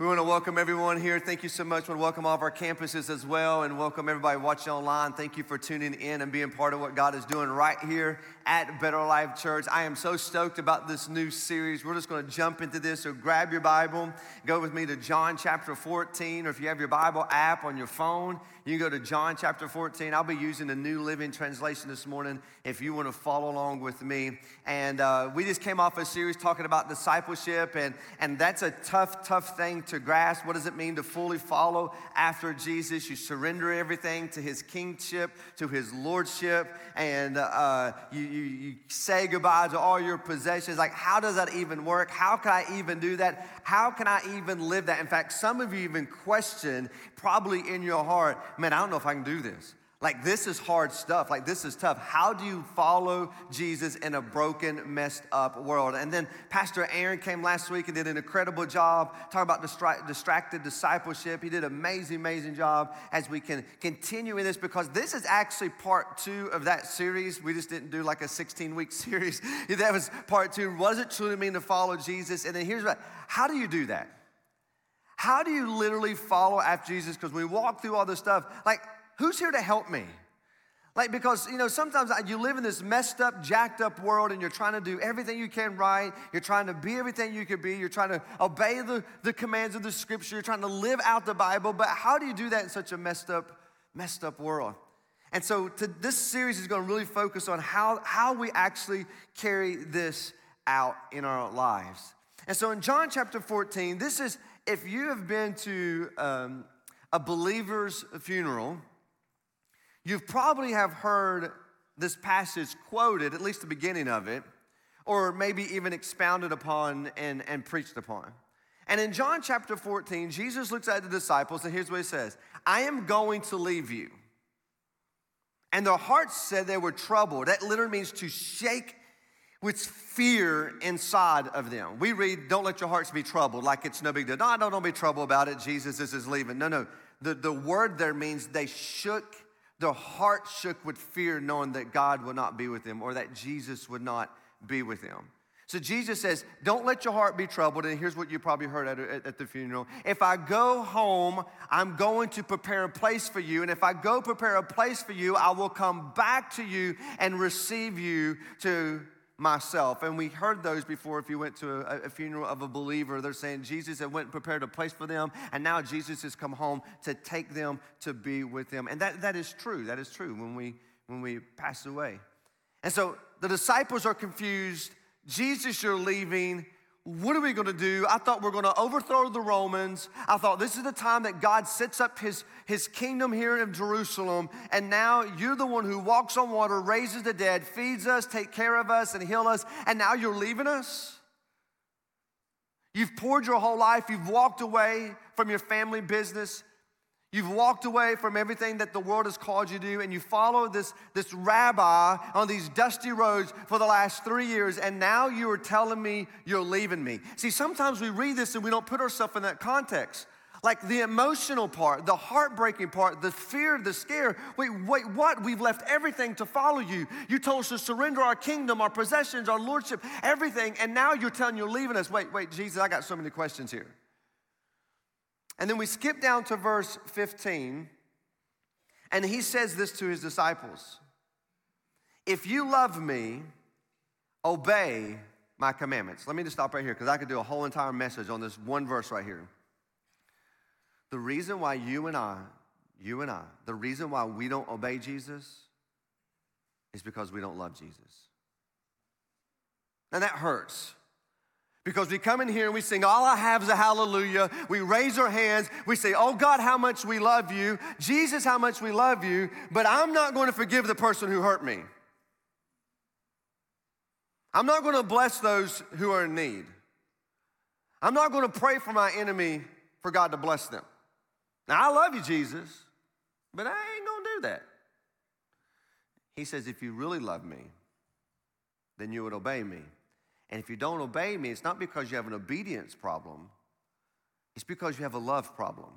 We want to welcome everyone here. Thank you so much. We want to welcome all of our campuses as well and welcome everybody watching online. Thank you for tuning in and being part of what God is doing right here at Better Life Church. I am so stoked about this new series. We're just going to jump into this. So grab your Bible, go with me to John chapter 14, or if you have your Bible app on your phone, you can go to John chapter 14. I'll be using the New Living Translation this morning if you want to follow along with me. And uh, we just came off a series talking about discipleship, and, and that's a tough, tough thing to grasp. What does it mean to fully follow after Jesus? You surrender everything to his kingship, to his lordship, and uh, you, you, you say goodbye to all your possessions. Like, how does that even work? How can I even do that? How can I even live that? In fact, some of you even question, probably in your heart, man, I don't know if I can do this. Like, this is hard stuff. Like, this is tough. How do you follow Jesus in a broken, messed up world? And then Pastor Aaron came last week and did an incredible job talking about distra- distracted discipleship. He did an amazing, amazing job as we can continue in this because this is actually part two of that series. We just didn't do like a 16 week series. that was part two. What does it truly mean to follow Jesus? And then here's what how do you do that? How do you literally follow after Jesus? Because we walk through all this stuff, like, who's here to help me? Like, because, you know, sometimes you live in this messed up, jacked up world and you're trying to do everything you can right. You're trying to be everything you can be. You're trying to obey the, the commands of the scripture. You're trying to live out the Bible. But how do you do that in such a messed up, messed up world? And so to, this series is going to really focus on how, how we actually carry this out in our lives. And so in John chapter 14, this is, if you have been to um, a believer's funeral, you probably have heard this passage quoted, at least the beginning of it, or maybe even expounded upon and, and preached upon. And in John chapter 14, Jesus looks at the disciples, and here's what he says I am going to leave you. And their hearts said they were troubled. That literally means to shake with fear inside of them. We read, Don't let your hearts be troubled, like it's no big deal. No, no, don't be troubled about it. Jesus is leaving. No, no. The, the word there means they shook their heart shook with fear, knowing that God would not be with them or that Jesus would not be with them. So Jesus says, Don't let your heart be troubled. And here's what you probably heard at, at, at, the funeral. If I go home, I'm going to prepare a place for you. And if I go prepare a place for you, I will come back to you and receive you to myself. And we heard those before if you went to a, a, funeral of a believer. They're saying Jesus had went and prepared a place for them, and now Jesus has come home to take them to be with them. And that, that is true. That is true when we when we pass away. And so the disciples are confused. Jesus, you're leaving what are we going to do? I thought we're going to overthrow the Romans. I thought this is the time that God sets up his, his kingdom here in Jerusalem. And now you're the one who walks on water, raises the dead, feeds us, take care of us, and heal us. And now you're leaving us? You've poured your whole life, you've walked away from your family business, You've walked away from everything that the world has called you to do, and you follow this, this rabbi on these dusty roads for the last three years, and now you are telling me you're leaving me. See, sometimes we read this and we don't put ourselves in that context. Like the emotional part, the heartbreaking part, the fear, the scare. Wait, wait, what? We've left everything to follow you. You told us to surrender our kingdom, our possessions, our lordship, everything, and now you're telling you're leaving us. Wait, wait, Jesus, I got so many questions here. And then we skip down to verse 15, and he says this to his disciples If you love me, obey my commandments. Let me just stop right here because I could do a whole entire message on this one verse right here. The reason why you and I, you and I, the reason why we don't obey Jesus is because we don't love Jesus. And that hurts. Because we come in here and we sing, All I have is a hallelujah. We raise our hands. We say, Oh God, how much we love you. Jesus, how much we love you. But I'm not going to forgive the person who hurt me. I'm not going to bless those who are in need. I'm not going to pray for my enemy for God to bless them. Now, I love you, Jesus, but I ain't going to do that. He says, If you really love me, then you would obey me. And if you don't obey me, it's not because you have an obedience problem, it's because you have a love problem.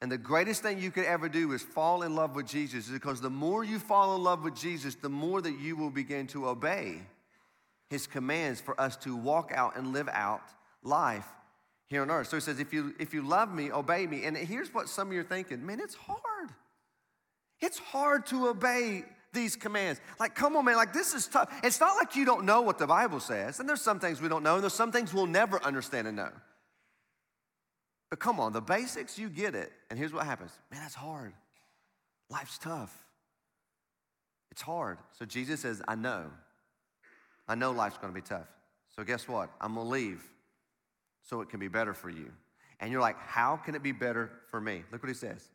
And the greatest thing you could ever do is fall in love with Jesus because the more you fall in love with Jesus, the more that you will begin to obey his commands for us to walk out and live out life here on earth. So he says, if you, if you love me, obey me. And here's what some of you are thinking man, it's hard. It's hard to obey these commands. Like, come on, man, like this is tough. It's not like you don't know what the Bible says, and there's some things we don't know, and there's some things we'll never understand and know. But come on, the basics, you get it. And here's what happens man, that's hard. Life's tough. It's hard. So Jesus says, I know. I know life's gonna be tough. So guess what? I'm gonna leave so it can be better for you. And you're like, how can it be better for me? Look what he says.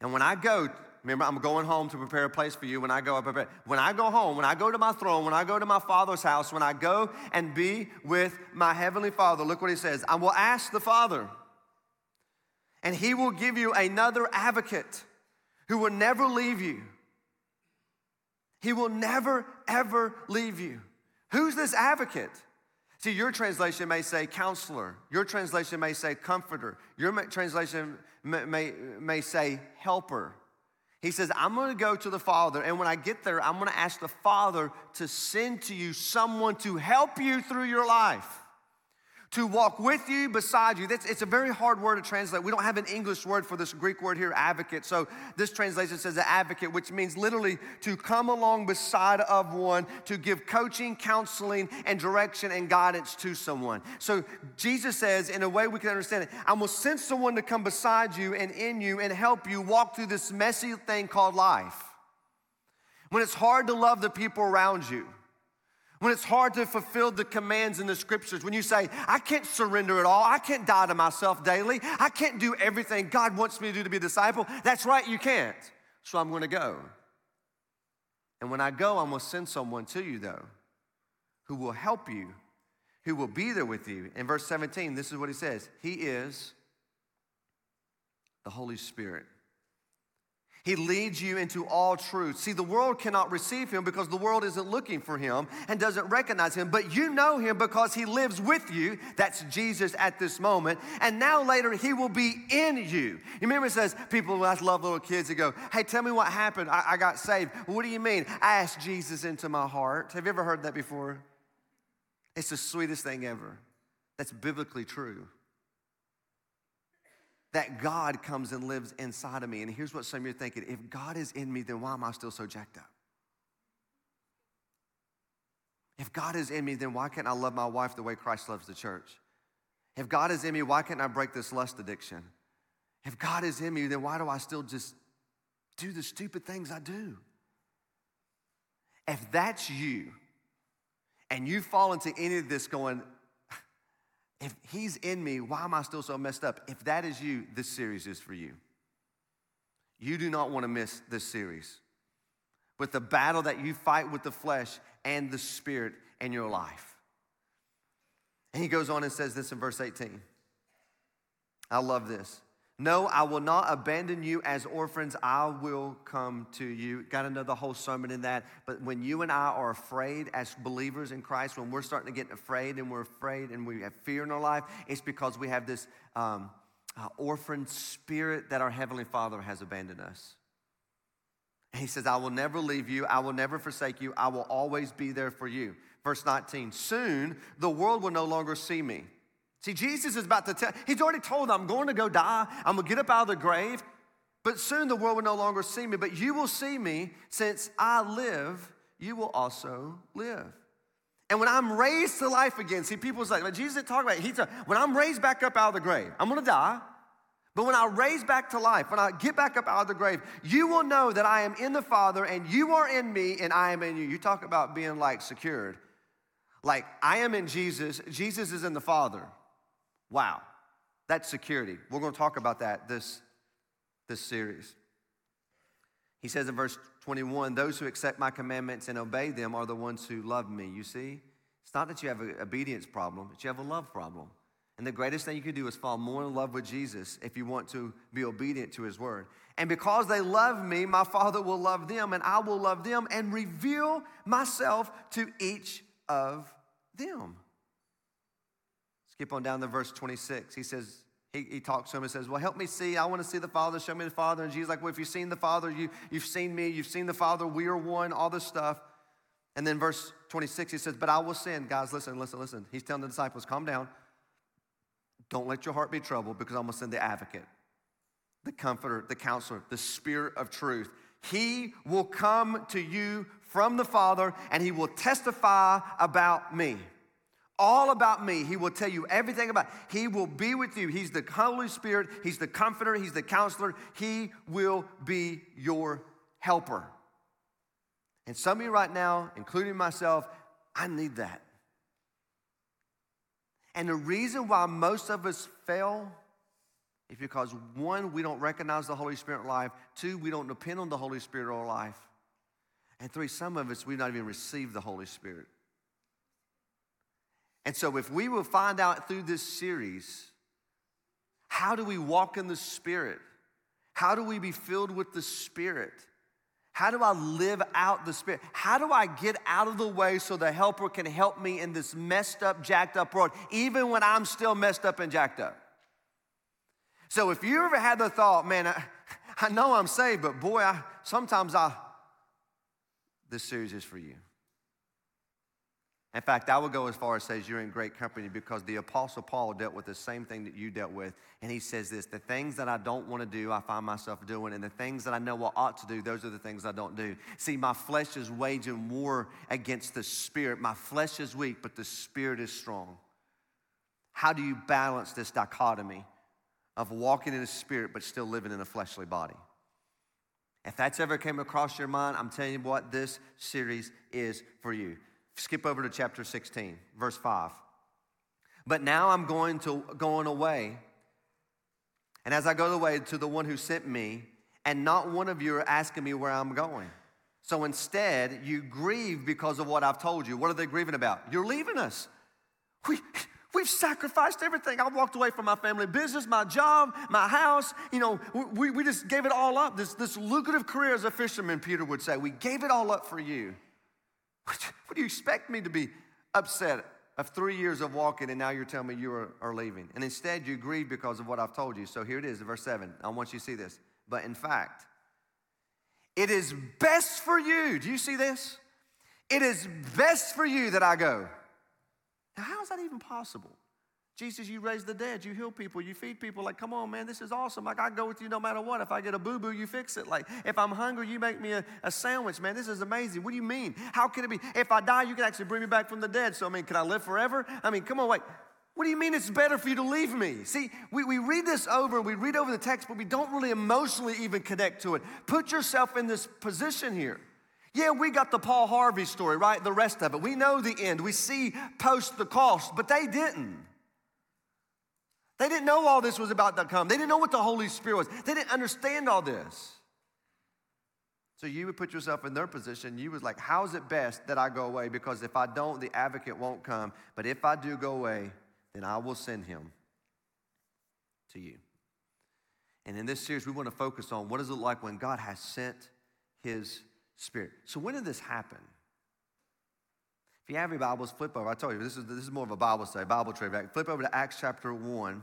And when I go, remember, I'm going home to prepare a place for you. When I go, I prepare. When I go home, when I go to my throne, when I go to my Father's house, when I go and be with my Heavenly Father, look what He says. I will ask the Father, and He will give you another advocate who will never leave you. He will never, ever leave you. Who's this advocate? See, your translation may say counselor. Your translation may say comforter. Your translation may, may, may say helper. He says, I'm going to go to the Father, and when I get there, I'm going to ask the Father to send to you someone to help you through your life to walk with you, beside you. That's, it's a very hard word to translate. We don't have an English word for this Greek word here, advocate. So this translation says advocate, which means literally to come along beside of one, to give coaching, counseling, and direction and guidance to someone. So Jesus says, in a way we can understand it, I will send someone to come beside you and in you and help you walk through this messy thing called life. When it's hard to love the people around you, when it's hard to fulfill the commands in the scriptures, when you say, I can't surrender at all, I can't die to myself daily, I can't do everything God wants me to do to be a disciple, that's right, you can't. So I'm gonna go. And when I go, I'm gonna send someone to you, though, who will help you, who will be there with you. In verse 17, this is what he says He is the Holy Spirit. He leads you into all truth. See, the world cannot receive him because the world isn't looking for him and doesn't recognize him, but you know him because he lives with you. That's Jesus at this moment. And now later, he will be in you. You remember it says, people, I love little kids that go, hey, tell me what happened. I, I got saved. what do you mean? I asked Jesus into my heart. Have you ever heard that before? It's the sweetest thing ever. That's biblically true that God comes and lives inside of me. And here's what some of you are thinking if God is in me, then why am I still so jacked up? If God is in me, then why can't I love my wife the way Christ loves the church? If God is in me, why can't I break this lust addiction? If God is in me, then why do I still just do the stupid things I do? If that's you, and you fall into any of this going, if he's in me, why am I still so messed up? If that is you, this series is for you. You do not want to miss this series. With the battle that you fight with the flesh and the spirit in your life. And he goes on and says this in verse 18. I love this. No, I will not abandon you as orphans. I will come to you. Got another whole sermon in that. But when you and I are afraid as believers in Christ, when we're starting to get afraid and we're afraid and we have fear in our life, it's because we have this um, uh, orphan spirit that our Heavenly Father has abandoned us. And he says, I will never leave you. I will never forsake you. I will always be there for you. Verse 19, soon the world will no longer see me. See, Jesus is about to tell, he's already told them, I'm going to go die. I'm going to get up out of the grave. But soon the world will no longer see me. But you will see me since I live, you will also live. And when I'm raised to life again, see, people say, like, Jesus didn't talk about it. He said, when I'm raised back up out of the grave, I'm going to die. But when I raise back to life, when I get back up out of the grave, you will know that I am in the Father and you are in me and I am in you. You talk about being like secured. Like I am in Jesus, Jesus is in the Father. Wow, that's security. We're going to talk about that this, this series. He says in verse 21 Those who accept my commandments and obey them are the ones who love me. You see, it's not that you have an obedience problem, but you have a love problem. And the greatest thing you can do is fall more in love with Jesus if you want to be obedient to his word. And because they love me, my Father will love them, and I will love them and reveal myself to each of them. Skip on down to verse 26. He says, he, he talks to him and says, Well, help me see. I want to see the Father. Show me the Father. And Jesus like, Well, if you've seen the Father, you, you've seen me. You've seen the Father. We are one, all this stuff. And then verse 26, he says, But I will send. Guys, listen, listen, listen. He's telling the disciples, Calm down. Don't let your heart be troubled because I'm going to send the advocate, the comforter, the counselor, the spirit of truth. He will come to you from the Father and he will testify about me. All about me. He will tell you everything about. He will be with you. He's the Holy Spirit, he's the comforter, he's the counselor. He will be your helper. And some of you right now, including myself, I need that. And the reason why most of us fail is because one, we don't recognize the Holy Spirit life. Two, we don't depend on the Holy Spirit in our life. And three, some of us, we've not even received the Holy Spirit. And so, if we will find out through this series, how do we walk in the Spirit? How do we be filled with the Spirit? How do I live out the Spirit? How do I get out of the way so the helper can help me in this messed up, jacked up world, even when I'm still messed up and jacked up? So if you ever had the thought, man, I, I know I'm saved, but boy, I, sometimes I, this series is for you. In fact, I would go as far as says you're in great company because the Apostle Paul dealt with the same thing that you dealt with. And he says this the things that I don't want to do, I find myself doing. And the things that I know I ought to do, those are the things I don't do. See, my flesh is waging war against the spirit. My flesh is weak, but the spirit is strong. How do you balance this dichotomy of walking in the spirit but still living in a fleshly body? If that's ever came across your mind, I'm telling you what, this series is for you. Skip over to chapter 16, verse 5. But now I'm going to going away. And as I go away to the one who sent me, and not one of you are asking me where I'm going. So instead, you grieve because of what I've told you. What are they grieving about? You're leaving us. We, we've sacrificed everything. I walked away from my family business, my job, my house. You know, we, we just gave it all up. This, this lucrative career as a fisherman, Peter would say. We gave it all up for you. What do you expect me to be upset of three years of walking and now you're telling me you are, are leaving? And instead you grieve because of what I've told you. So here it is, verse 7. I want you to see this. But in fact, it is best for you. Do you see this? It is best for you that I go. Now, how is that even possible? Jesus, you raise the dead, you heal people, you feed people. Like, come on, man, this is awesome. Like, I go with you no matter what. If I get a boo boo, you fix it. Like, if I'm hungry, you make me a, a, sandwich, man. This is amazing. What do you mean? How can it be? If I die, you can actually bring me back from the dead. So, I mean, can I live forever? I mean, come on, wait. What do you mean it's better for you to leave me? See, we, we read this over, we read over the text, but we don't really emotionally even connect to it. Put yourself in this position here. Yeah, we got the Paul Harvey story, right? The rest of it. We know the end. We see post the cost, but they didn't. They didn't know all this was about to come. They didn't know what the Holy Spirit was. They didn't understand all this. So you would put yourself in their position. You was like, how is it best that I go away? Because if I don't, the advocate won't come. But if I do go away, then I will send him to you. And in this series, we want to focus on what is it like when God has sent his spirit. So when did this happen? If you have your Bibles, flip over. I told you, this is, this is more of a Bible study, Bible trivia. Flip over to Acts chapter 1,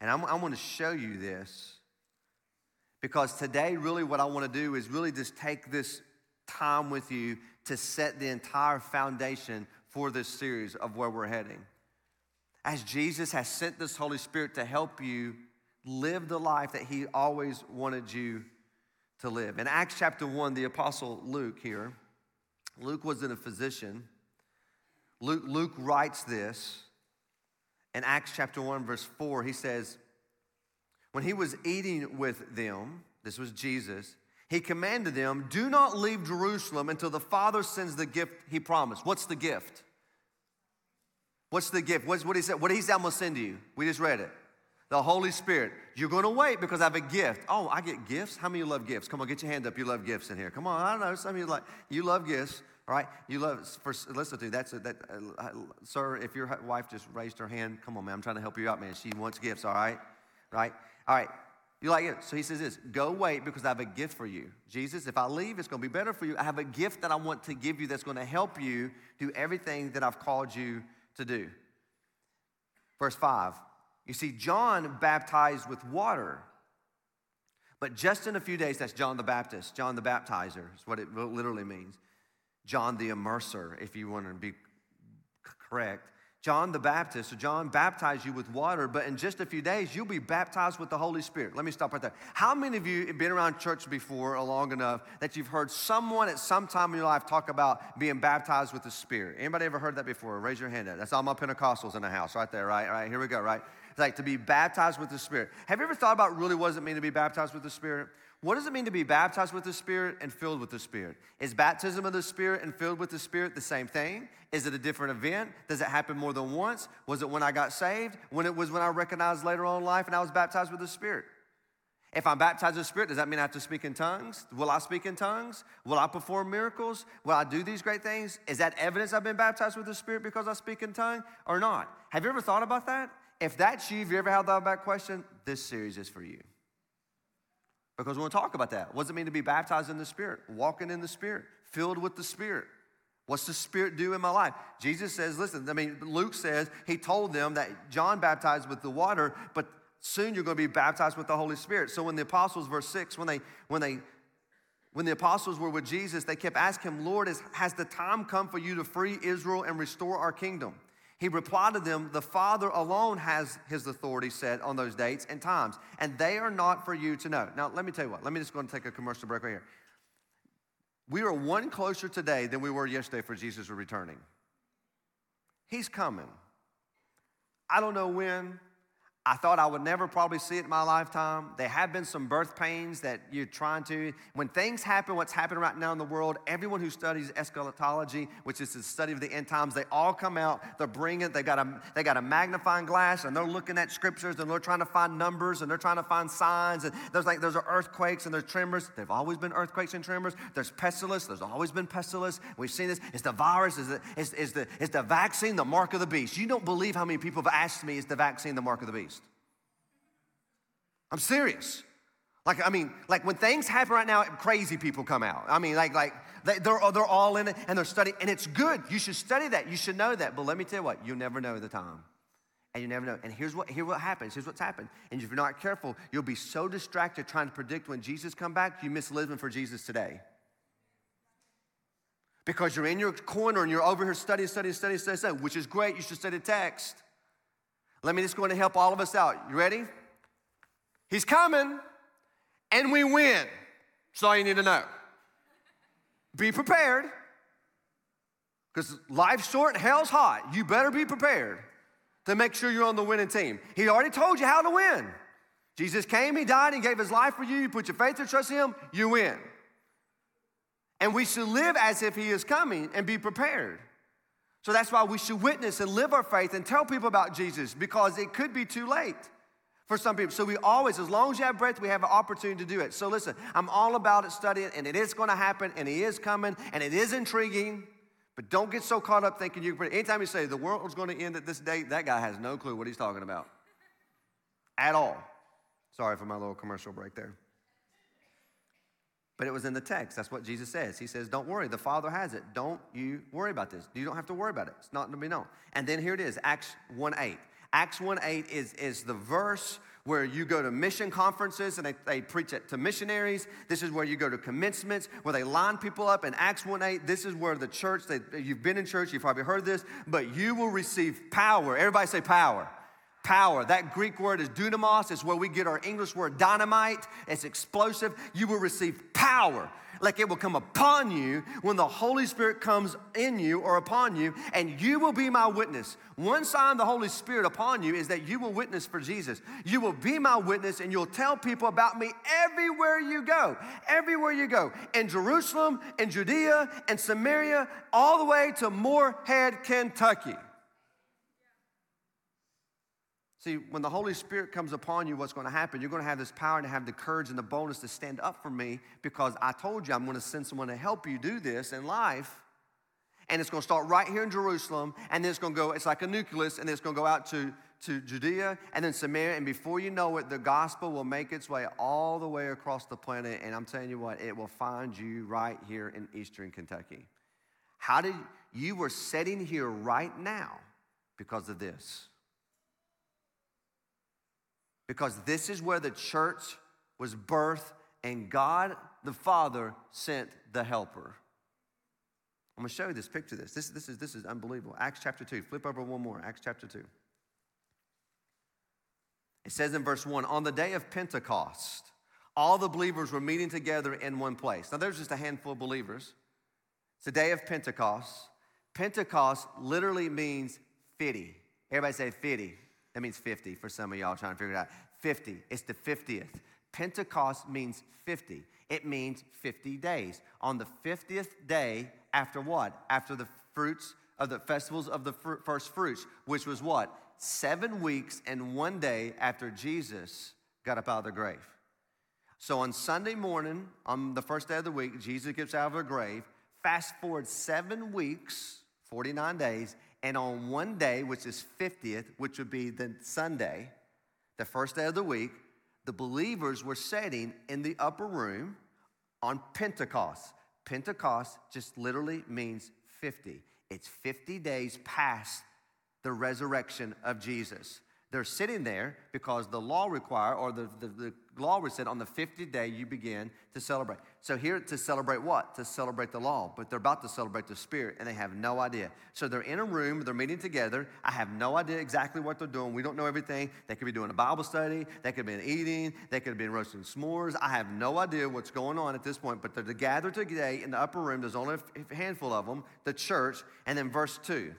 and I'm, I'm going to show you this because today, really, what I want to do is really just take this time with you to set the entire foundation for this series of where we're heading. As Jesus has sent this Holy Spirit to help you live the life that He always wanted you to live. In Acts chapter 1, the Apostle Luke here, Luke wasn't a physician. Luke, Luke writes this in Acts chapter 1, verse 4. He says, When he was eating with them, this was Jesus, he commanded them, Do not leave Jerusalem until the Father sends the gift he promised. What's the gift? What's the gift? What's what he said? What he said, I'm gonna send to you. We just read it. The Holy Spirit. You're gonna wait because I have a gift. Oh, I get gifts? How many of you love gifts? Come on, get your hand up. You love gifts in here. Come on, I don't know. Some of you like you love gifts. All right, you love. For, listen to that's a, that, uh, sir. If your wife just raised her hand, come on, man. I'm trying to help you out, man. She wants gifts. All right, right. All right. You like it? So he says this Go wait because I have a gift for you. Jesus, if I leave, it's going to be better for you. I have a gift that I want to give you that's going to help you do everything that I've called you to do. Verse 5. You see, John baptized with water. But just in a few days, that's John the Baptist, John the Baptizer is what it literally means. John the Immerser, if you want to be correct. John the Baptist, so John baptized you with water, but in just a few days, you'll be baptized with the Holy Spirit. Let me stop right there. How many of you have been around church before long enough that you've heard someone at some time in your life talk about being baptized with the Spirit? Anybody ever heard that before? Raise your hand. That's all my Pentecostals in the house, right there, right? All right, here we go, right? It's like to be baptized with the Spirit. Have you ever thought about really what does it mean to be baptized with the Spirit? What does it mean to be baptized with the Spirit and filled with the Spirit? Is baptism of the Spirit and filled with the Spirit the same thing? Is it a different event? Does it happen more than once? Was it when I got saved? When it was when I recognized later on in life and I was baptized with the Spirit? If I'm baptized with the Spirit, does that mean I have to speak in tongues? Will I speak in tongues? Will I perform miracles? Will I do these great things? Is that evidence I've been baptized with the Spirit because I speak in tongue or not? Have you ever thought about that? If that's you, if you ever had that question, this series is for you. Because we want to talk about that. What does it mean to be baptized in the Spirit? Walking in the Spirit, filled with the Spirit. What's the Spirit do in my life? Jesus says, listen, I mean, Luke says he told them that John baptized with the water, but soon you're going to be baptized with the Holy Spirit. So when the apostles, verse 6, when they when they when the apostles were with Jesus, they kept asking him, Lord, is, has the time come for you to free Israel and restore our kingdom? He replied to them, The Father alone has his authority set on those dates and times, and they are not for you to know. Now, let me tell you what, let me just go and take a commercial break right here. We are one closer today than we were yesterday for Jesus returning. He's coming. I don't know when, I thought I would never probably see it in my lifetime. There have been some birth pains that you're trying to. When things happen, what's happening right now in the world, everyone who studies eschatology, which is the study of the end times, they all come out, they're bringing, they got, a, they got a magnifying glass and they're looking at scriptures and they're trying to find numbers and they're trying to find signs. And there's like, there's earthquakes and there's tremors. There've always been earthquakes and tremors. There's pestilence. There's always been pestilence. We've seen this. It's the virus. Is the, is, is, the, is the vaccine the mark of the beast? You don't believe how many people have asked me, is the vaccine the mark of the beast? I'm serious. Like, I mean, like when things happen right now, crazy people come out. I mean, like, like they, they're, they're all in it and they're studying, and it's good. You should study that. You should know that. But let me tell you what, you'll never know the time. And you never know. And here's what, here what happens. Here's what's happened. And if you're not careful, you'll be so distracted trying to predict when Jesus come back, you miss living for Jesus today. Because you're in your corner and you're over here studying, studying, studying, studying, studying which is great. You should study text. Let me just go and help all of us out. You ready? He's coming, and we win. That's all you need to know. Be prepared, because life's short hell's hot. You better be prepared to make sure you're on the winning team. He already told you how to win. Jesus came, He died, He gave His life for you. You put your faith and trust in Him, you win. And we should live as if He is coming and be prepared. So that's why we should witness and live our faith and tell people about Jesus because it could be too late for some people. So we always, as long as you have breath, we have an opportunity to do it. So listen, I'm all about it studying, and it is going to happen, and He is coming, and it is intriguing. But don't get so caught up thinking you can. Anytime you say the world is going to end at this date, that guy has no clue what he's talking about at all. Sorry for my little commercial break there. But it was in the text. That's what Jesus says. He says, Don't worry, the Father has it. Don't you worry about this. You don't have to worry about it. It's not to be known. And then here it is Acts 1 8. Acts 1 8 is, is the verse where you go to mission conferences and they, they preach it to missionaries. This is where you go to commencements, where they line people up. In Acts 1 8, this is where the church, they, you've been in church, you've probably heard this, but you will receive power. Everybody say power power. That Greek word is dunamis. It's where we get our English word dynamite. It's explosive. You will receive power like it will come upon you when the Holy Spirit comes in you or upon you, and you will be my witness. One sign of the Holy Spirit upon you is that you will witness for Jesus. You will be my witness, and you'll tell people about me everywhere you go. Everywhere you go. In Jerusalem, in Judea, and Samaria, all the way to Morehead, Kentucky. See, when the Holy Spirit comes upon you, what's going to happen? You're going to have this power and have the courage and the boldness to stand up for me because I told you I'm going to send someone to help you do this in life. And it's going to start right here in Jerusalem, and then it's going to go, it's like a nucleus, and then it's going to go out to, to Judea and then Samaria. And before you know it, the gospel will make its way all the way across the planet. And I'm telling you what, it will find you right here in eastern Kentucky. How did you were sitting here right now because of this? Because this is where the church was birthed and God the Father sent the helper. I'm going to show you this picture. This. this this is this is unbelievable. Acts chapter two. Flip over one more. Acts chapter two. It says in verse one, on the day of Pentecost, all the believers were meeting together in one place. Now there's just a handful of believers. It's the day of Pentecost. Pentecost literally means 50. Everybody say 50. That means 50 for some of y'all trying to figure it out. 50. It's the 50th. Pentecost means 50. It means 50 days. On the 50th day, after what? After the fruits of the festivals of the fr- first fruits, which was what? Seven weeks and one day after Jesus got up out of the grave. So on Sunday morning, on the first day of the week, Jesus gets out of the grave. Fast forward seven weeks, 49 days, and on one day, which is 50th, which would be the Sunday, the first day of the week, the believers were sitting in the upper room on Pentecost. Pentecost just literally means 50. It's 50 days past the resurrection of Jesus. They're sitting there because the law require, or the, the, the law was said on the 50th day you begin to celebrate. So here to celebrate what? To celebrate the law, but they're about to celebrate the spirit and they have no idea. So they're in a room, they're meeting together. I have no idea exactly what they're doing. We don't know everything. They could be doing a Bible study, they could been eating, they could have been roasting s'mores. I have no idea what's going on at this point, but they're gathered today in the upper room. There's only a handful of them, the church. And then verse 2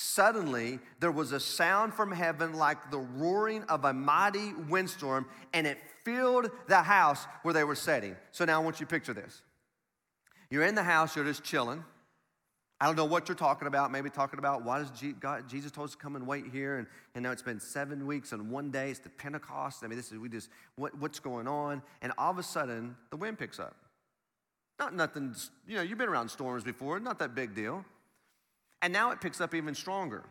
Suddenly, there was a sound from heaven like the roaring of a mighty windstorm, and it filled the house where they were sitting. So now I want you to picture this. You're in the house, you're just chilling. I don't know what you're talking about. Maybe talking about why does God, Jesus told us to come and wait here, and, and now it's been seven weeks and one day. It's the Pentecost. I mean, this is we just what, what's going on, and all of a sudden the wind picks up. Not nothing. You know, you've been around storms before. Not that big deal. And now it picks up even stronger.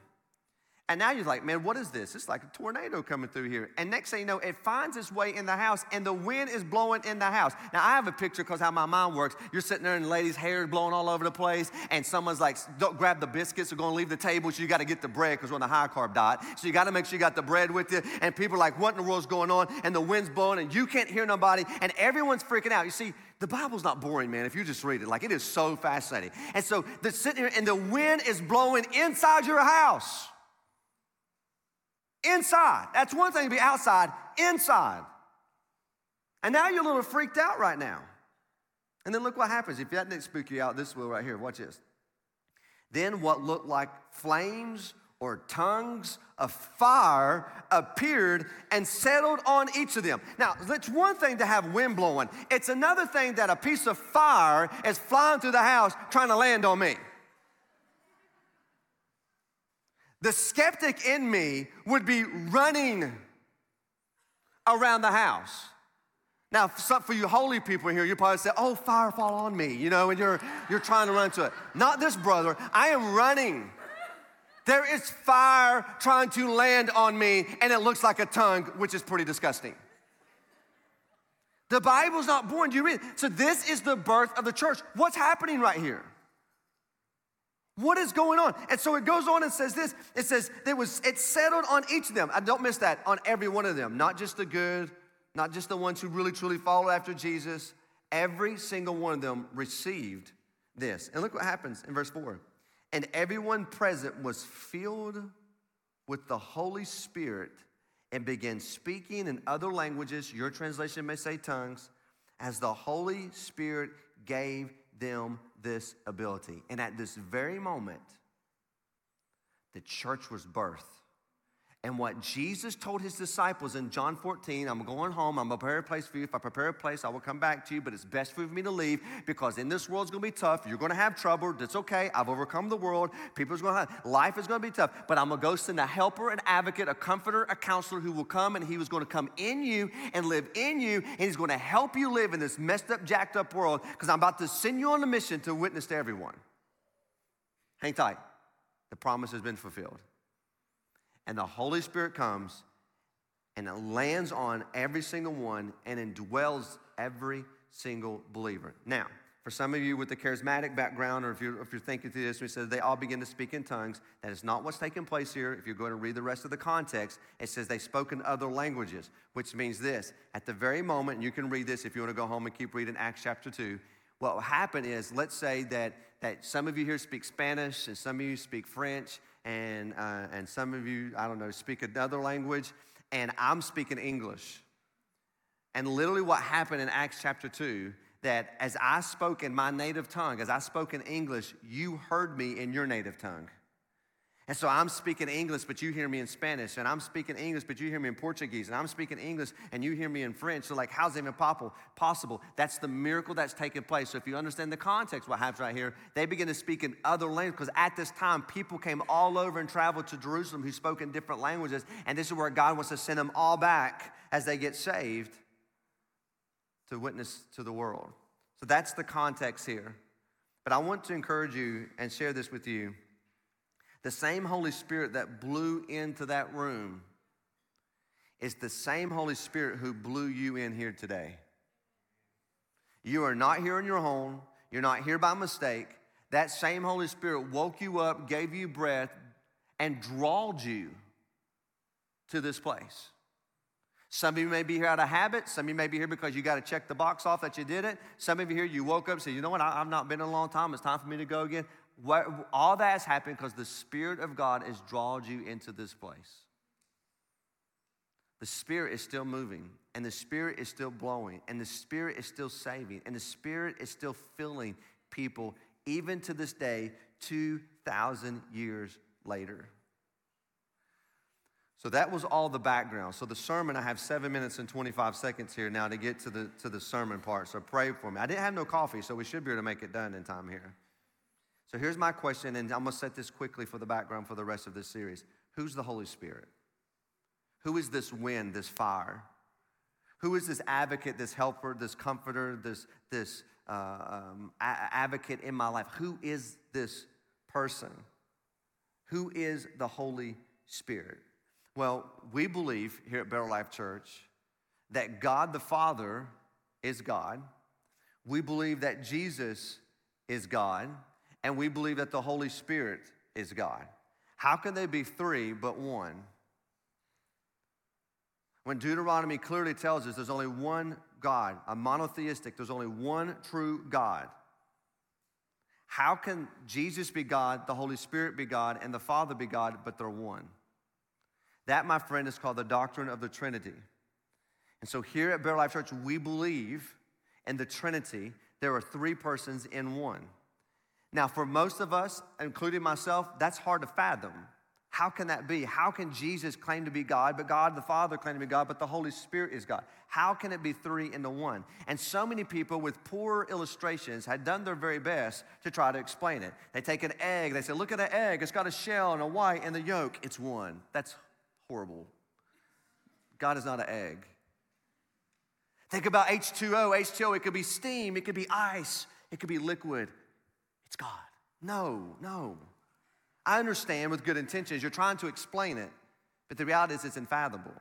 And now you're like, man, what is this? It's like a tornado coming through here. And next thing you know, it finds its way in the house, and the wind is blowing in the house. Now, I have a picture because how my mind works. You're sitting there, and the lady's hair is blowing all over the place, and someone's like, don't grab the biscuits, they're going to leave the table, so you got to get the bread because we're on a high carb diet. So you got to make sure you got the bread with you. And people are like, what in the world's going on? And the wind's blowing, and you can't hear nobody, and everyone's freaking out. You see, the Bible's not boring, man, if you just read it. Like, it is so fascinating. And so they're sitting here, and the wind is blowing inside your house. Inside. That's one thing to be outside, inside. And now you're a little freaked out right now. And then look what happens. If that didn't spook you out, this will right here. Watch this. Then what looked like flames or tongues of fire appeared and settled on each of them. Now, it's one thing to have wind blowing, it's another thing that a piece of fire is flying through the house trying to land on me. The skeptic in me would be running around the house. Now, for you holy people here, you probably say, Oh, fire fall on me, you know, and you're, you're trying to run to it. Not this brother. I am running. There is fire trying to land on me, and it looks like a tongue, which is pretty disgusting. The Bible's not born. Do you read? So, this is the birth of the church. What's happening right here? What is going on? And so it goes on and says this. It says it was it settled on each of them. I don't miss that on every one of them. Not just the good, not just the ones who really truly follow after Jesus. Every single one of them received this. And look what happens in verse 4. And everyone present was filled with the Holy Spirit and began speaking in other languages. Your translation may say tongues, as the Holy Spirit gave them this ability. And at this very moment, the church was birthed. And what Jesus told his disciples in John 14, I'm going home, I'm gonna prepare a place for you. If I prepare a place, I will come back to you, but it's best for me to leave because in this world it's gonna be tough. You're gonna have trouble. That's okay. I've overcome the world. People's gonna have, life is gonna be tough, but I'm gonna go send a helper, an advocate, a comforter, a counselor who will come and he was gonna come in you and live in you, and he's gonna help you live in this messed up, jacked up world because I'm about to send you on a mission to witness to everyone. Hang tight. The promise has been fulfilled and the Holy Spirit comes and it lands on every single one and indwells every single believer. Now, for some of you with the charismatic background, or if you're, if you're thinking through this, we said they all begin to speak in tongues. That is not what's taking place here. If you're going to read the rest of the context, it says they spoke in other languages, which means this. At the very moment, you can read this if you want to go home and keep reading Acts chapter 2, what will happen is, let's say that, that some of you here speak Spanish and some of you speak French and, uh, and some of you, I don't know, speak another language, and I'm speaking English. And literally, what happened in Acts chapter 2 that as I spoke in my native tongue, as I spoke in English, you heard me in your native tongue. And so I'm speaking English, but you hear me in Spanish. And I'm speaking English, but you hear me in Portuguese. And I'm speaking English, and you hear me in French. So, like, how's that even possible? That's the miracle that's taking place. So, if you understand the context, what happens right here, they begin to speak in other languages. Because at this time, people came all over and traveled to Jerusalem who spoke in different languages. And this is where God wants to send them all back as they get saved to witness to the world. So, that's the context here. But I want to encourage you and share this with you the same Holy Spirit that blew into that room is the same Holy Spirit who blew you in here today. You are not here in your home, you're not here by mistake. That same Holy Spirit woke you up, gave you breath, and drawed you to this place. Some of you may be here out of habit. Some of you may be here because you got to check the box off that you did it. Some of you here, you woke up and said, You know what? I, have not been in a long time. It's time for me to go again. What, all that has happened because the Spirit of God has drawn you into this place. The Spirit is still moving, and the Spirit is still blowing, and the Spirit is still saving, and the Spirit is still filling people, even to this day, 2,000 years later. So that was all the background. So the sermon, I have seven minutes and 25 seconds here now to get to the, to the sermon part. So pray for me. I didn't have no coffee, so we should be able to make it done in time here. So here's my question, and I'm gonna set this quickly for the background for the rest of this series. Who's the Holy Spirit? Who is this wind, this fire? Who is this advocate, this helper, this comforter, this, this uh, um, a- advocate in my life? Who is this person? Who is the Holy Spirit? Well, we believe here at Better Life Church that God the Father is God. We believe that Jesus is God and we believe that the Holy Spirit is God. How can they be three but one? When Deuteronomy clearly tells us there's only one God, a monotheistic, there's only one true God. How can Jesus be God, the Holy Spirit be God, and the Father be God, but they're one? That, my friend, is called the doctrine of the Trinity. And so here at Better Life Church, we believe in the Trinity. There are three persons in one. Now, for most of us, including myself, that's hard to fathom. How can that be? How can Jesus claim to be God, but God the Father claim to be God, but the Holy Spirit is God? How can it be three into one? And so many people with poor illustrations had done their very best to try to explain it. They take an egg, they say, Look at an egg, it's got a shell and a white and the yolk, it's one. That's horrible. God is not an egg. Think about H2O, H2O, it could be steam, it could be ice, it could be liquid. It's God. No, no. I understand with good intentions, you're trying to explain it, but the reality is it's unfathomable.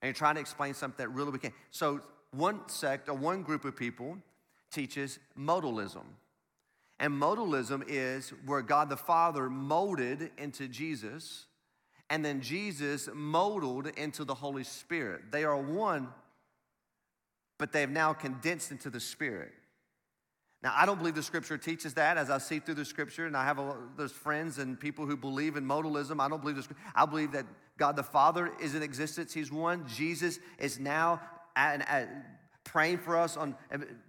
And you're trying to explain something that really we can't. So, one sect or one group of people teaches modalism. And modalism is where God the Father molded into Jesus, and then Jesus molded into the Holy Spirit. They are one, but they have now condensed into the Spirit. Now, I don't believe the scripture teaches that as I see through the scripture, and I have a, there's friends and people who believe in modalism. I don't believe this. I believe that God the Father is in existence. He's one. Jesus is now at, at, praying for us on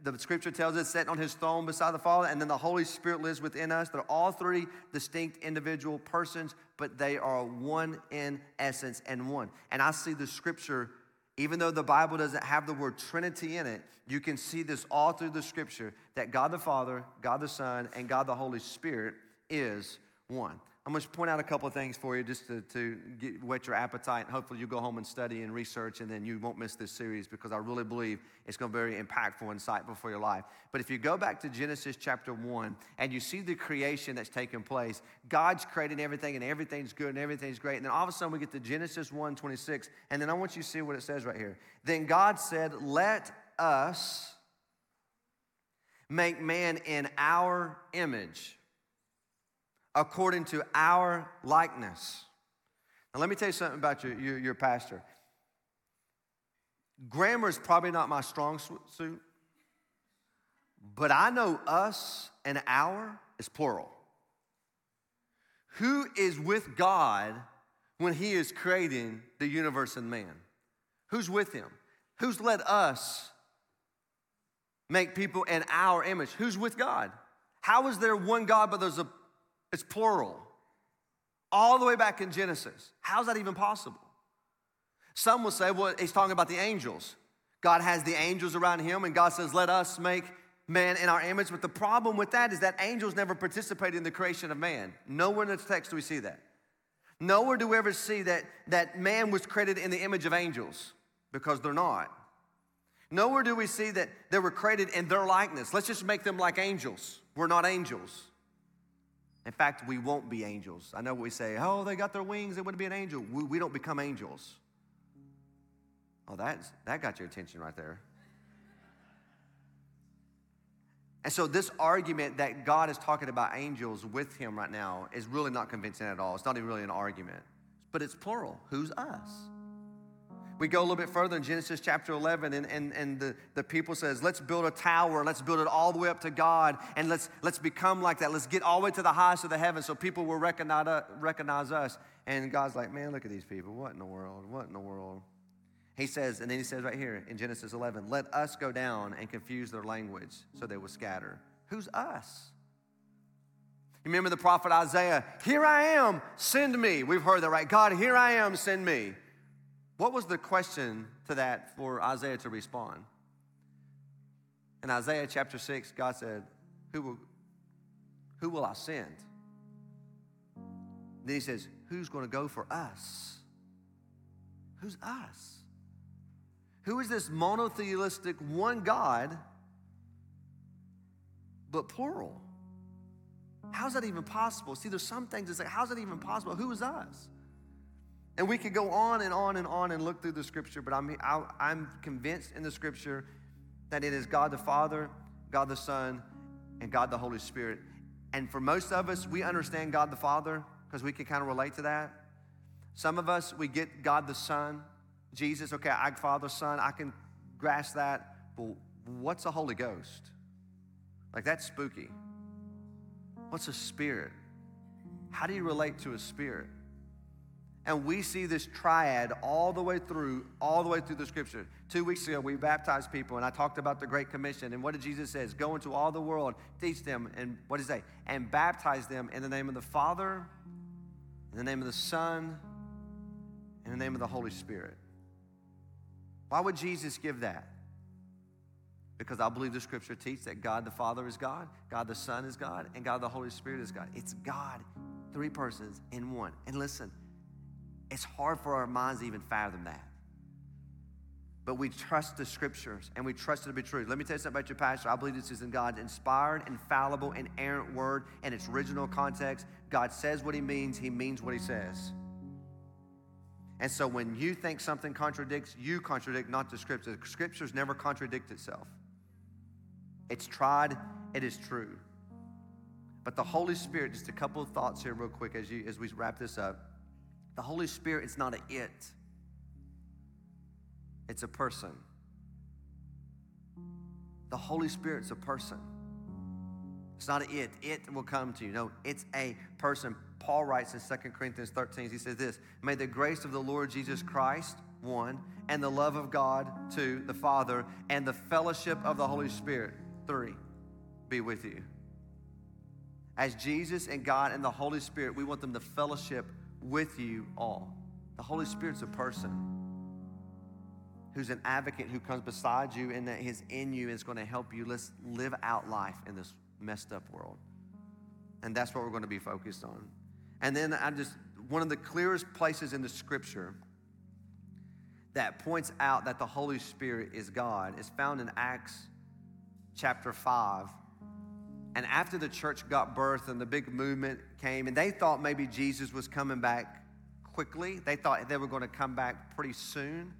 the scripture tells us sitting on his throne beside the Father, and then the Holy Spirit lives within us. They're all three distinct individual persons, but they are one in essence and one. And I see the scripture even though the Bible doesn't have the word Trinity in it, you can see this all through the scripture that God the Father, God the Son, and God the Holy Spirit is one. I'm going to point out a couple of things for you just to, to get, whet your appetite. Hopefully, you go home and study and research, and then you won't miss this series because I really believe it's going to be very impactful and insightful for your life. But if you go back to Genesis chapter 1 and you see the creation that's taking place, God's creating everything, and everything's good, and everything's great. And then all of a sudden, we get to Genesis 1 26, and then I want you to see what it says right here. Then God said, Let us make man in our image according to our likeness. Now, let me tell you something about your, your, your pastor. Grammar is probably not my strong suit, But I know us and our is plural. Who is with God when He is creating the universe and man? Who's with Him? Who's let us make people in our image? Who's with God? How is there one God, but there's a, it's plural? All the way back in Genesis. How's that even possible? Some will say, well, he's talking about the angels. God has the angels around him, and God says, let us make man in our image. But the problem with that is that angels never participated in the creation of man. Nowhere in the text do we see that. Nowhere do we ever see that, that man was created in the image of angels because they're not. Nowhere do we see that they were created in their likeness. Let's just make them like angels. We're not angels. In fact, we won't be angels. I know we say, oh, they got their wings, they wouldn't be an angel. We, we don't become angels. Oh, that's, that got your attention right there. And so, this argument that God is talking about angels with him right now is really not convincing at all. It's not even really an argument, but it's plural. Who's us? We go a little bit further in Genesis chapter 11, and, and, and the, the people says, let's build a tower, let's build it all the way up to God, and let's, let's become like that. Let's get all the way to the highest of the heavens so people will recognize, recognize us. And God's like, man, look at these people. What in the world? What in the world? He says, and then he says right here in Genesis 11, let us go down and confuse their language so they will scatter. Who's us? You remember the prophet Isaiah, here I am, send me. We've heard that, right? God, here I am, send me. What was the question to that for Isaiah to respond? In Isaiah chapter 6, God said, Who will, who will I send? Then he says, Who's going to go for us? Who's us? Who is this monotheistic one God, but plural? How's that even possible? See, there's some things that say, How's that even possible? Who is us? And we could go on and on and on and look through the scripture, but I'm, I, am convinced in the scripture that it is God the Father, God the Son, and God the Holy Spirit. And for most of us, we understand God the Father because we can kind of relate to that. Some of us, we get God the Son, Jesus, okay, I, Father, Son, I can grasp that. But what's a Holy Ghost? Like, that's spooky. What's a spirit? How do you relate to a spirit? And we see this triad all the way through, all the way through the scripture. Two weeks ago, we baptized people, and I talked about the Great Commission. And what did Jesus say? Go into all the world, teach them, and what does he say? And baptize them in the name of the Father, in the name of the Son, in the name of the Holy Spirit. Why would Jesus give that? Because I believe the scripture teaches that God the Father is God, God the Son is God, and God the Holy Spirit is God. It's God, three persons in one. And listen, it's hard for our minds to even fathom that. But we trust the scriptures and we trust it to be true. Let me tell you something about your pastor. I believe this is in God's inspired, infallible, inerrant word and its original context. God says what he means, he means what he says. And so when you think something contradicts, you contradict not the scripture. The scriptures never contradict itself. It's tried, it is true. But the Holy Spirit, just a couple of thoughts here, real quick, as, you, as we wrap this up. The Holy Spirit is not a it, it's a person. The Holy Spirit's a person. It's not a it. It will come to you. No, it's a person. Paul writes in 2 Corinthians 13, he says this May the grace of the Lord Jesus Christ, one, and the love of God, two, the Father, and the fellowship of the Holy Spirit, three, be with you. As Jesus and God and the Holy Spirit, we want them to fellowship with you all. The Holy Spirit's a person who's an advocate who comes beside you and that is in you is going to help you let's live out life in this messed up world. And that's what we're going to be focused on. And then I just, one of the clearest places in the scripture that points out that the Holy Spirit is God is found in Acts chapter 5 and after the church got birth and the big movement came, and they thought maybe Jesus was coming back quickly, they thought they were going to come back pretty soon.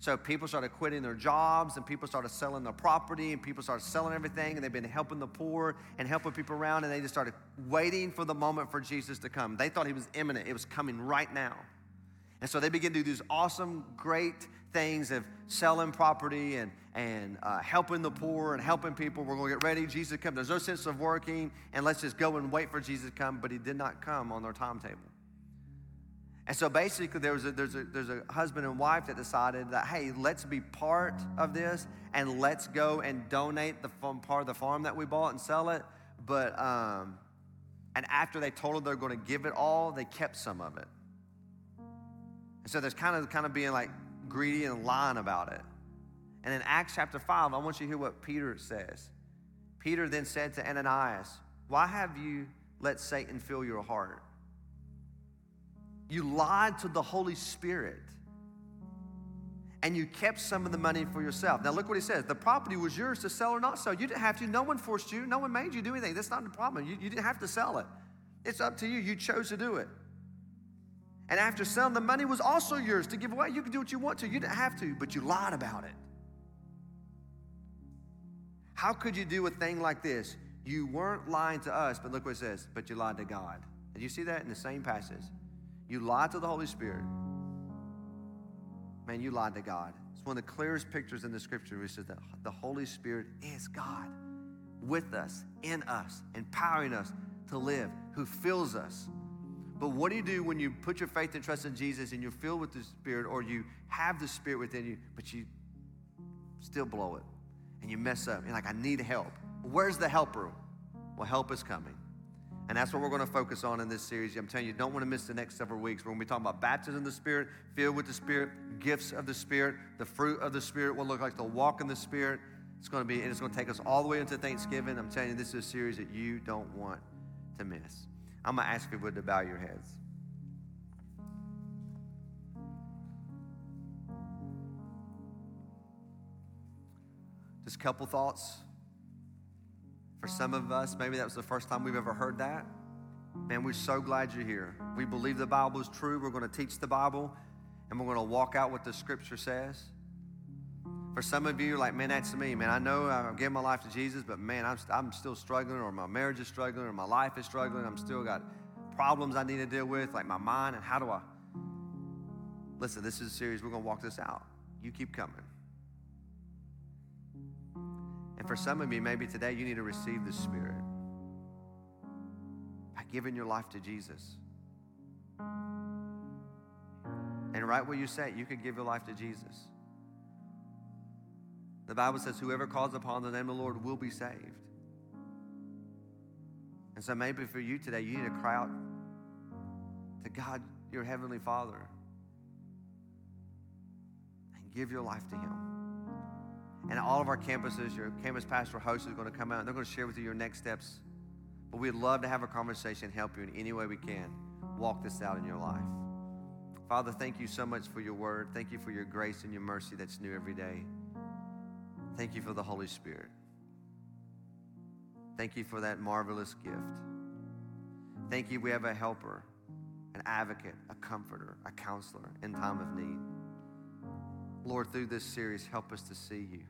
So people started quitting their jobs and people started selling their property and people started selling everything and they've been helping the poor and helping people around and they just started waiting for the moment for Jesus to come. They thought he was imminent, it was coming right now. And so they begin to do these awesome, great things of selling property and, and uh, helping the poor and helping people. We're going to get ready. Jesus come. There's no sense of working, and let's just go and wait for Jesus to come. But he did not come on their timetable. And so basically, there was a, there's, a, there's a husband and wife that decided that, hey, let's be part of this and let's go and donate the farm, part of the farm that we bought and sell it. But, um, and after they told them they're going to give it all, they kept some of it. And so there's kind of, kind of being like greedy and lying about it. And in Acts chapter 5, I want you to hear what Peter says. Peter then said to Ananias, Why have you let Satan fill your heart? You lied to the Holy Spirit and you kept some of the money for yourself. Now, look what he says the property was yours to sell or not sell. You didn't have to, no one forced you, no one made you do anything. That's not the problem. You, you didn't have to sell it, it's up to you. You chose to do it. And after selling, the money was also yours to give away. You can do what you want to. You didn't have to, but you lied about it. How could you do a thing like this? You weren't lying to us, but look what it says, but you lied to God. Did you see that in the same passage? You lied to the Holy Spirit. Man, you lied to God. It's one of the clearest pictures in the scripture which says that the Holy Spirit is God with us, in us, empowering us to live, who fills us. But what do you do when you put your faith and trust in Jesus and you're filled with the Spirit or you have the Spirit within you, but you still blow it and you mess up? You're like, I need help. Where's the helper? Well, help is coming. And that's what we're going to focus on in this series. I'm telling you, don't want to miss the next several weeks. We're going to be talking about baptism of the Spirit, filled with the Spirit, gifts of the Spirit, the fruit of the Spirit, what it look like to walk in the Spirit. It's going to be, and it's going to take us all the way into Thanksgiving. I'm telling you, this is a series that you don't want to miss. I'm going to ask you to bow your heads. Just a couple thoughts. For some of us, maybe that was the first time we've ever heard that. Man, we're so glad you're here. We believe the Bible is true. We're going to teach the Bible and we're going to walk out what the scripture says. For some of you, like, man, that's me, man. I know I'm giving my life to Jesus, but man, I'm, I'm still struggling, or my marriage is struggling, or my life is struggling. I'm still got problems I need to deal with, like my mind, and how do I? Listen, this is a series. We're going to walk this out. You keep coming. And for some of you, maybe today you need to receive the Spirit by giving your life to Jesus. And right where you sit, you could give your life to Jesus. The Bible says, whoever calls upon the name of the Lord will be saved. And so maybe for you today, you need to cry out to God, your Heavenly Father, and give your life to Him. And all of our campuses, your campus pastoral host is going to come out and they're going to share with you your next steps. But we'd love to have a conversation, help you in any way we can walk this out in your life. Father, thank you so much for your word. Thank you for your grace and your mercy that's new every day. Thank you for the Holy Spirit. Thank you for that marvelous gift. Thank you, we have a helper, an advocate, a comforter, a counselor in time of need. Lord, through this series, help us to see you.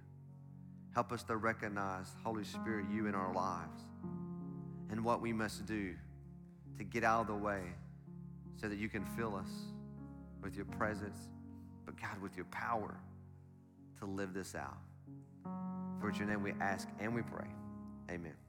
Help us to recognize, Holy Spirit, you in our lives and what we must do to get out of the way so that you can fill us with your presence, but God, with your power to live this out. For your name we ask and we pray. Amen.